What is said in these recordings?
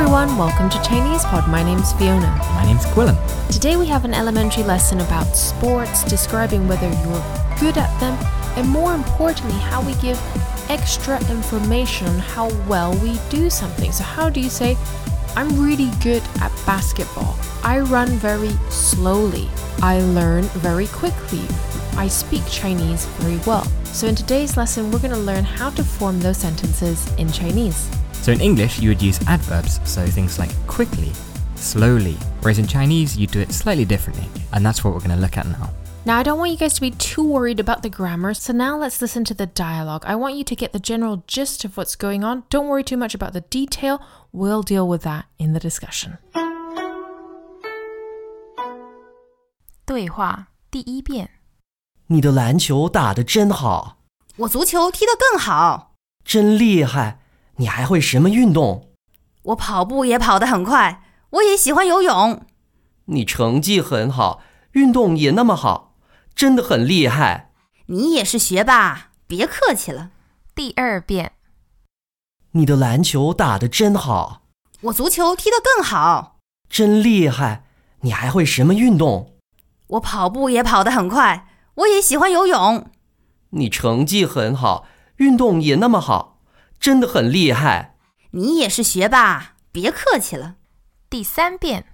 everyone, welcome to Chinese Pod. My name's Fiona. My name's Quillen. Today we have an elementary lesson about sports, describing whether you're good at them, and more importantly, how we give extra information on how well we do something. So, how do you say, I'm really good at basketball? I run very slowly. I learn very quickly. I speak Chinese very well. So, in today's lesson, we're going to learn how to form those sentences in Chinese. So in English, you would use adverbs, so things like quickly, slowly, whereas in Chinese, you do it slightly differently, and that's what we're going to look at now. Now, I don't want you guys to be too worried about the grammar, so now let's listen to the dialogue. I want you to get the general gist of what's going on. Don't worry too much about the detail. We'll deal with that in the discussion. 对话第一遍，你的篮球打得真好，我足球踢得更好，真厉害！你还会什么运动？我跑步也跑得很快，我也喜欢游泳。你成绩很好，运动也那么好，真的很厉害。你也是学霸，别客气了。第二遍，你的篮球打得真好，我足球踢得更好，真厉害！你还会什么运动？我跑步也跑得很快，我也喜欢游泳。你成绩很好，运动也那么好，真的很厉害。你也是学霸，别客气了。第三遍，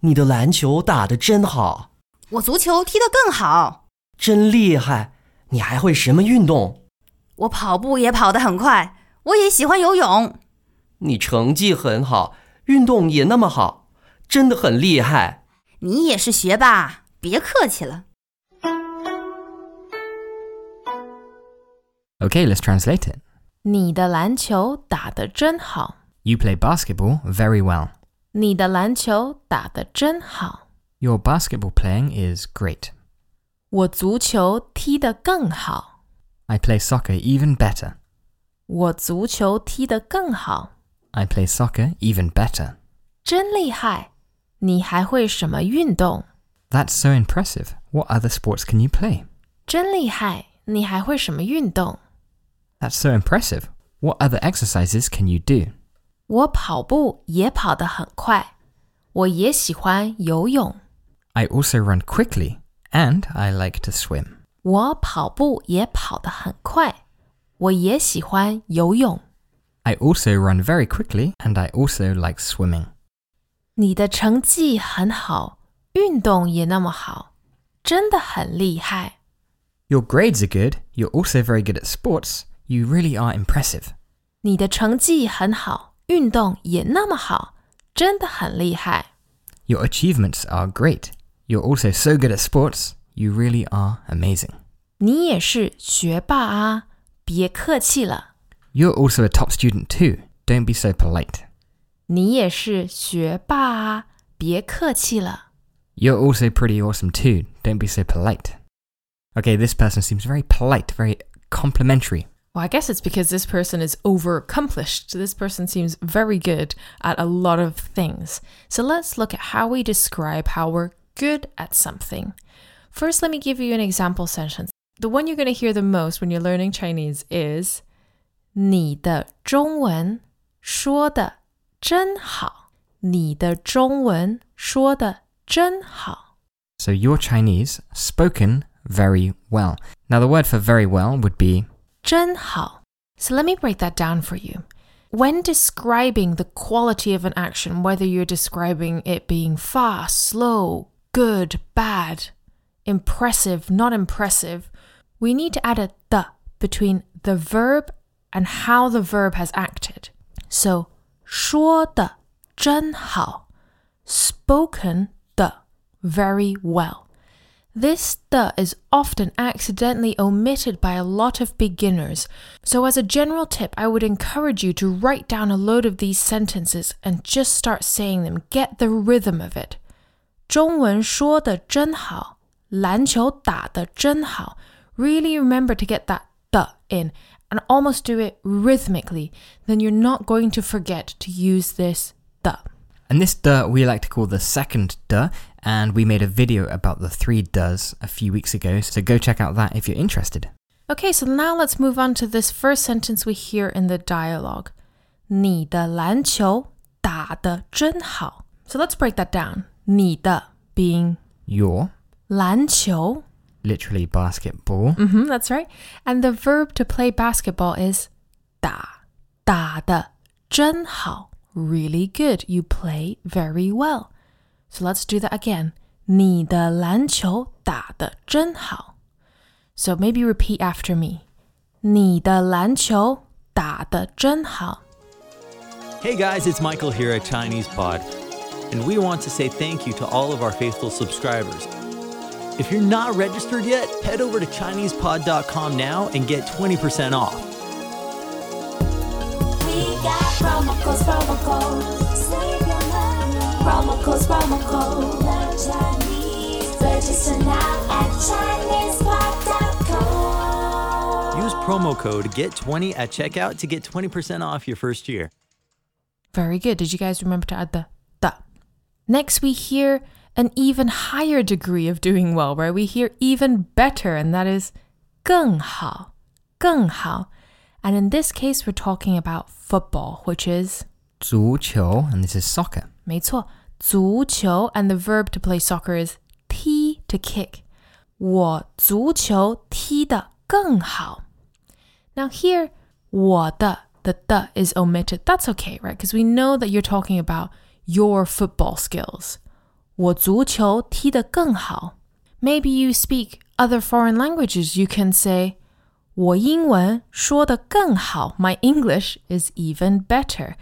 你的篮球打得真好，我足球踢得更好，真厉害！你还会什么运动？我跑步也跑得很快，我也喜欢游泳。你成绩很好，运动也那么好，真的很厉害。你也是学霸，别客气了。 Okay, let's translate it. 你的篮球打得真好。 You play basketball very well. 你的篮球打得真好。 Your basketball playing is great. 我足球踢得更好。 I play soccer even better. 我足球踢得更好。 I play soccer even better. 真厉害！ 你还会什么运动？ That's so impressive. What other sports can you play? 真厉害！你还会什么运动？ That's so impressive. What other exercises can you do? 我跑步也跑得很快，我也喜欢游泳。 I also run quickly, and I like to swim. 我跑步也跑得很快，我也喜欢游泳。 I also run very quickly, and I also like swimming. 你的成绩很好，运动也那么好，真的很厉害。 Your grades are good. You're also very good at sports. You really are impressive. 你的成绩很好，运动也那么好，真的很厉害。 Your achievements are great. You're also so good at sports. You really are amazing. 你也是学霸啊，别客气了。 You're also a top student too. Don't be so polite. 你也是学霸啊，别客气了。 You're also pretty awesome too. Don't be so polite. Okay, this person seems very polite, very complimentary. Well, I guess it's because this person is over accomplished. This person seems very good at a lot of things. So let's look at how we describe how we're good at something. First, let me give you an example sentence. The one you're going to hear the most when you're learning Chinese is 你的中文说的 真好。你的中文说的真好。 So your Chinese spoken very well. Now the word for very well would be 真好. So let me break that down for you. When describing the quality of an action, whether you're describing it being fast, slow, good, bad, impressive, not impressive, we need to add a the between the verb and how the verb has acted. So 说的真好, spoken 的 very well. This the is often accidentally omitted by a lot of beginners. So, as a general tip, I would encourage you to write down a load of these sentences and just start saying them. Get the rhythm of it. 中文说的真好，篮球打得真好。Really remember to get that the in and almost do it rhythmically. Then you're not going to forget to use this the. And this de we like to call the second de, and we made a video about the three does a few weeks ago, so go check out that if you're interested. Okay, so now let's move on to this first sentence we hear in the dialogue. 你的篮球打得真好. So let's break that down. 你的 being Your, 篮球 literally basketball, hmm that's right. And the verb to play basketball is 打打得真好 really good. You play very well. So let's do that again. 你的篮球打得真好. So maybe repeat after me. 你的篮球打得真好. Hey guys, it's Michael here at Chinese Pod, and we want to say thank you to all of our faithful subscribers. If you're not registered yet, head over to ChinesePod.com now and get 20% off. We got promo codes, promo codes. Save your money. Promo codes, promo codes. Learn Chinese. Register now at ChinesePod.com. Use promo code GET20 at checkout to get 20% off your first year. Very good. Did you guys remember to add the the? Next, we hear an even higher degree of doing well, right? We hear even better, and that is 更好,更好. And in this case, we're talking about football, which is 足球, and this is soccer. 没错,足球, and the verb to play soccer is 踢 to kick. 我足球踢得更好. Now here, 我的 the the is omitted. That's okay, right? Because we know that you're talking about your football skills. 我足球踢得更好. Maybe you speak other foreign languages. You can say 我英文说得更好. My English is even better.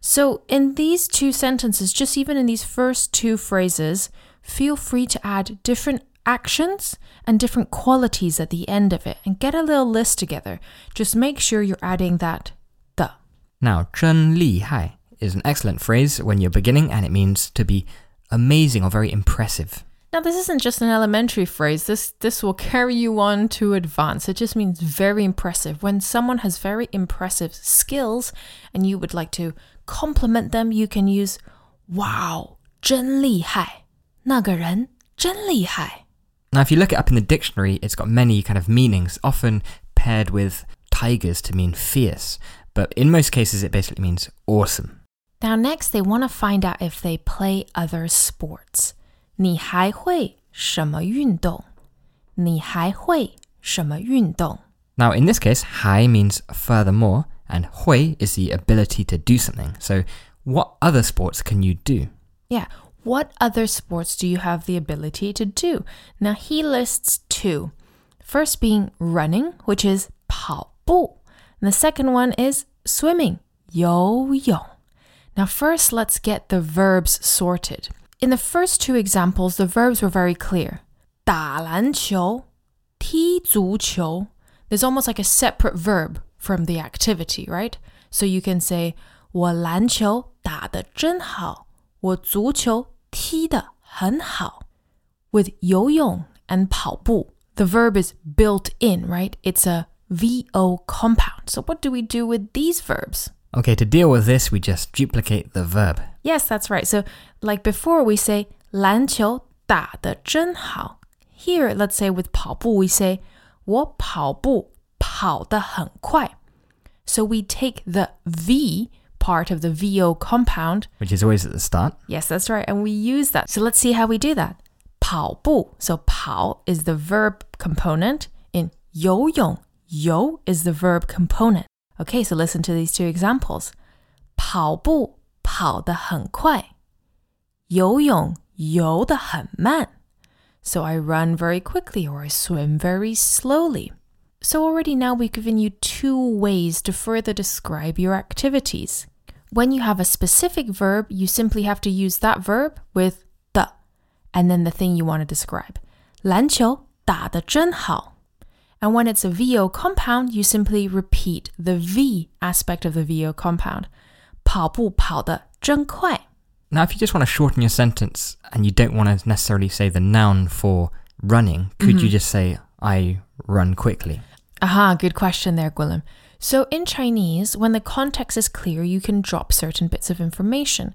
So in these two sentences, just even in these first two phrases, feel free to add different actions and different qualities at the end of it and get a little list together. Just make sure you're adding that the. Now, 真厉害 is an excellent phrase when you're beginning, and it means to be amazing or very impressive. Now this isn't just an elementary phrase. This this will carry you on to advance. It just means very impressive. When someone has very impressive skills and you would like to compliment them, you can use wow, 真厉害.那个人真厉害. Now, if you look it up in the dictionary, it's got many kind of meanings, often paired with tigers to mean fierce, but in most cases, it basically means awesome. Now, next, they want to find out if they play other sports. 你还会什么运动？你还会什么运动？ Now, in this case, hai means furthermore, and hui is the ability to do something. So, what other sports can you do? Yeah. What other sports do you have the ability to do? Now, he lists two. First being running, which is 跑步. And the second one is swimming, 游泳. Now, first, let's get the verbs sorted. In the first two examples, the verbs were very clear. 打篮球,踢足球. There's almost like a separate verb from the activity, right? So you can say 我篮球打得真好,我足球踢得很好. With 游泳 and 跑步, the verb is built in, right? It's a VO compound. So what do we do with these verbs? Okay, to deal with this, we just duplicate the verb. Yes, that's right. So, like before, we say 篮球打得真好. Here, let's say with 跑步, we say 我跑步跑得很快. So we take the V part of the VO compound. which is always at the start. Yes, that's right. And we use that. So let's see how we do that. 跑步. So 跑 is the verb component. In 游泳, yo is the verb component. Okay, so listen to these two examples. 跑步跑得很快，游泳游得很慢。So I run very quickly or I swim very slowly. So already now we've given you two ways to further describe your activities. When you have a specific verb, you simply have to use that verb with the and then the thing you want to describe. 篮球打得真好. and when it's a VO compound, you simply repeat the V aspect of the VO compound. 跑步跑得真快. Now, if you just want to shorten your sentence and you don't want to necessarily say the noun for running, could mm -hmm. you mm-hmm. just say, I run quickly? Aha, good question there, Gwilym. So, in Chinese, when the context is clear, you can drop certain bits of information.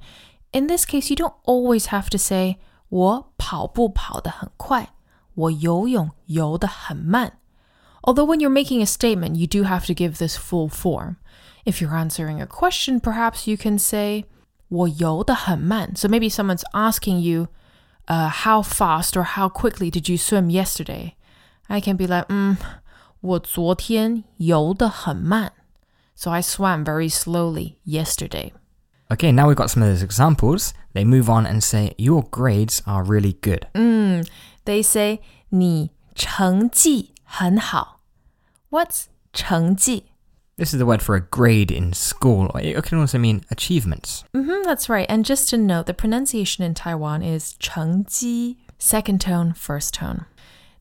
In this case, you don't always have to say, 我跑步跑得很快,我游泳游得很慢. Although when you're making a statement, you do have to give this full form. If you're answering a question, perhaps you can say 我游得很慢. So maybe someone's asking you, uh, how fast or how quickly did you swim yesterday? I can be like, 嗯，我昨天游得很慢。So I swam very slowly yesterday. Okay, now we've got some of those examples. They move on and say, Your grades are really good. They say 你成绩 很好. What's 成绩? This is the word for a grade in school, or it can also mean achievements. hmm that's right. And just to note, the pronunciation in Taiwan is 成绩, second tone, first tone.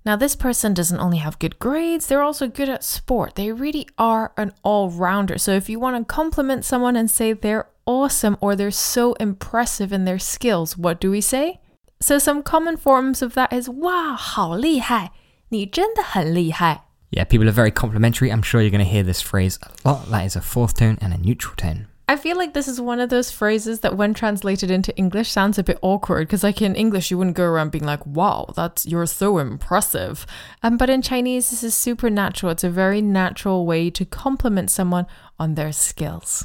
Now, this person doesn't only have good grades, they're also good at sport. They really are an all rounder. So, if you want to compliment someone and say they're awesome or they're so impressive in their skills, what do we say? So, some common forms of that is 哇，好厉害！ 你真的很厉害。 Yeah, people are very complimentary. I'm sure you're going to hear this phrase a lot. That is a fourth tone and a neutral tone. I feel like this is one of those phrases that, when translated into English, sounds a bit awkward because, like in English, you wouldn't go around being like, "Wow, that's you're so impressive," um, but in Chinese, this is super natural. It's a very natural way to compliment someone on their skills.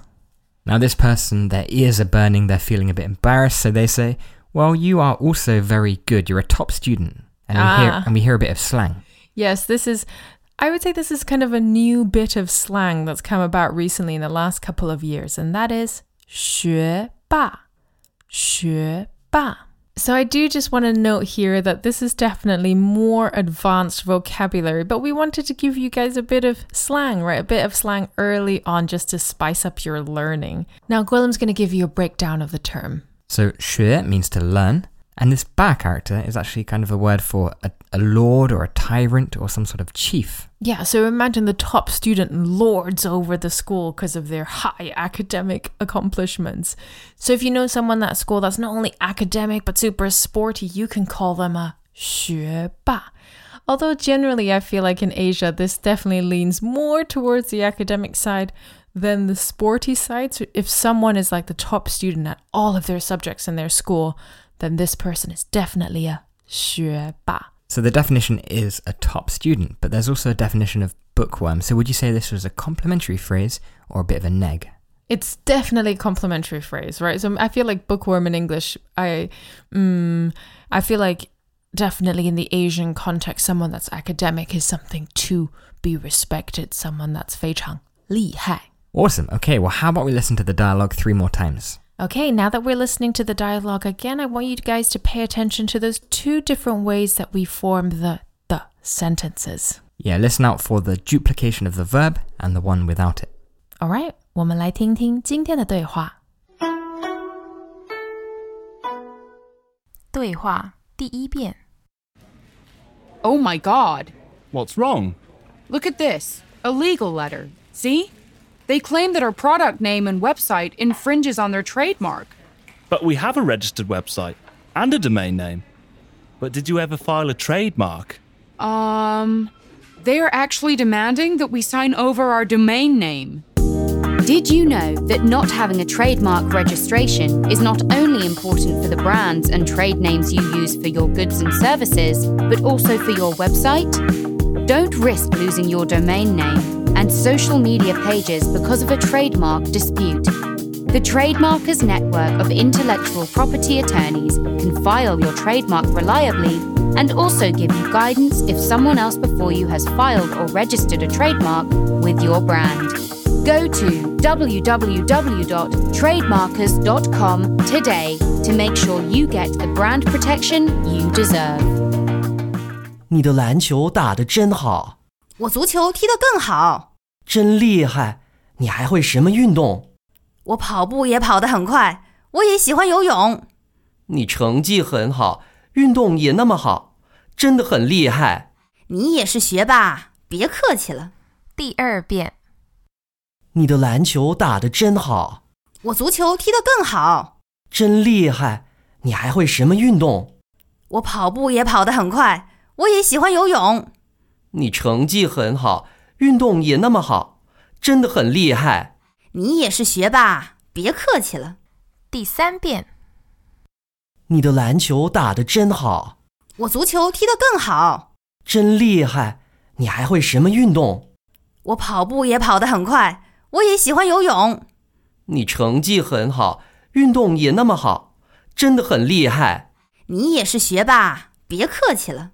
Now, this person, their ears are burning, they're feeling a bit embarrassed, so they say, Well, you are also very good. You're a top student. And we, hear, Ah. and we hear a bit of slang. Yes, this is. I would say this is kind of a new bit of slang that's come about recently in the last couple of years, and that is 学霸.学霸. So I do just want to note here that this is definitely more advanced vocabulary, but we wanted to give you guys a bit of slang, right? A bit of slang early on just to spice up your learning. Now, Gwilym's going to give you a breakdown of the term. So, 学 means to learn. and this ba character is actually kind of a word for a, a lord or a tyrant or some sort of chief. Yeah, so imagine the top student lords over the school because of their high academic accomplishments. So if you know someone at school that's not only academic but super sporty, you can call them a 学霸. Although generally I feel like in Asia this definitely leans more towards the academic side than the sporty side. So if someone is like the top student at all of their subjects in their school, then this person is definitely a 学霸. So, the definition is a top student, but there's also a definition of bookworm. So, would you say this was a complimentary phrase or a bit of a neg? It's definitely a complimentary phrase, right? So I feel like bookworm in English, I, mm, I feel like definitely in the Asian context, someone that's academic is something to be respected. Someone that's 非常厉害. Awesome. Okay, well, how about we listen to the dialogue three more times? Okay, now that we're listening to the dialogue again, I want you guys to pay attention to those two different ways that we form the the sentences. Yeah, listen out for the duplication of the verb and the one without it. All right, 我们来听听今天的对话。对话第一遍。 Oh my god. What's wrong? Look at this. A legal letter. See? They claim that our product name and website infringes on their trademark. But we have a registered website and a domain name. But did you ever file a trademark? Um, they are actually demanding that we sign over our domain name. Did you know that not having a trademark registration is not only important for the brands and trade names you use for your goods and services, but also for your website? Don't risk losing your domain name and social media pages because of a trademark dispute. The Trademarkers Network of intellectual property attorneys can file your trademark reliably and also give you guidance if someone else before you has filed or registered a trademark with your brand. Go to www.trademarkers.com today to make sure you get the brand protection you deserve. 你的篮球打得真好，我足球踢得更好， 真厉害！你还会什么运动？我跑步也跑得很快，我也喜欢游泳。你成绩很好，运动也那么好，真的很厉害。你也是学霸，别客气了。第二遍。你的篮球打得真好，我足球踢得更好，真厉害！你还会什么运动？我跑步也跑得很快，我也喜欢游泳。你成绩很好，运动也那么好，真的很厉害。你也是学霸，别客气了。第三遍。你的篮球打得真好，我足球踢得更好，真厉害！你还会什么运动？我跑步也跑得很快，我也喜欢游泳。你成绩很好，运动也那么好，真的很厉害。你也是学霸，别客气了。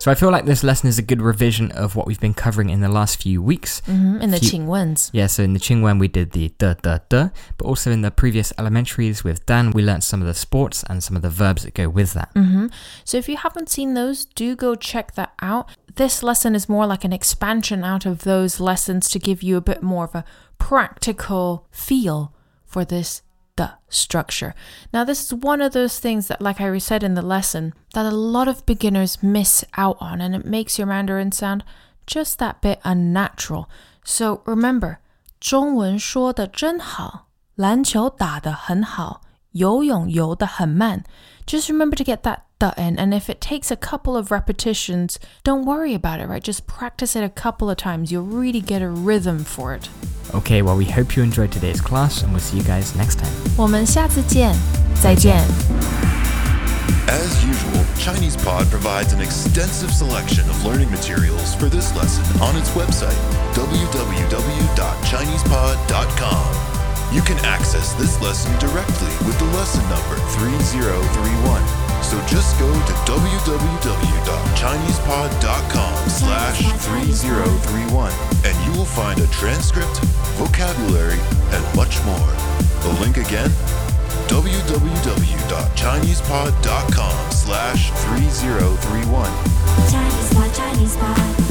So I feel like this lesson is a good revision of what we've been covering in the last few weeks. Mhm, in the Few- 请问 s Yeah, so in the Qingwen we did the da da da, but also in the previous elementaries with Dan we learnt some of the sports and some of the verbs that go with that. So if you haven't seen those, do go check that out. This lesson is more like an expansion out of those lessons to give you a bit more of a practical feel for this the structure. Now this is one of those things that like I said in the lesson that a lot of beginners miss out on and it makes your Mandarin sound just that bit unnatural. So remember, 中文说的真好，篮球打得很好，游泳游得很慢。Just remember to get that the in, and if it takes a couple of repetitions, don't worry about it, right? Just practice it a couple of times. You'll really get a rhythm for it. Okay, well we hope you enjoyed today's class and we'll see you guys next time. 我们下次见，再见。 As usual, ChinesePod provides an extensive selection of learning materials for this lesson on its website, www.chinesepod.com. You can access this lesson directly with the lesson number 3031. So just go to www.chinesepod.com slash 3031 and you will find a transcript, vocabulary, and much more. The link again www.chinesepod.com slash 3031. Chinese Pod, Chinese Pod.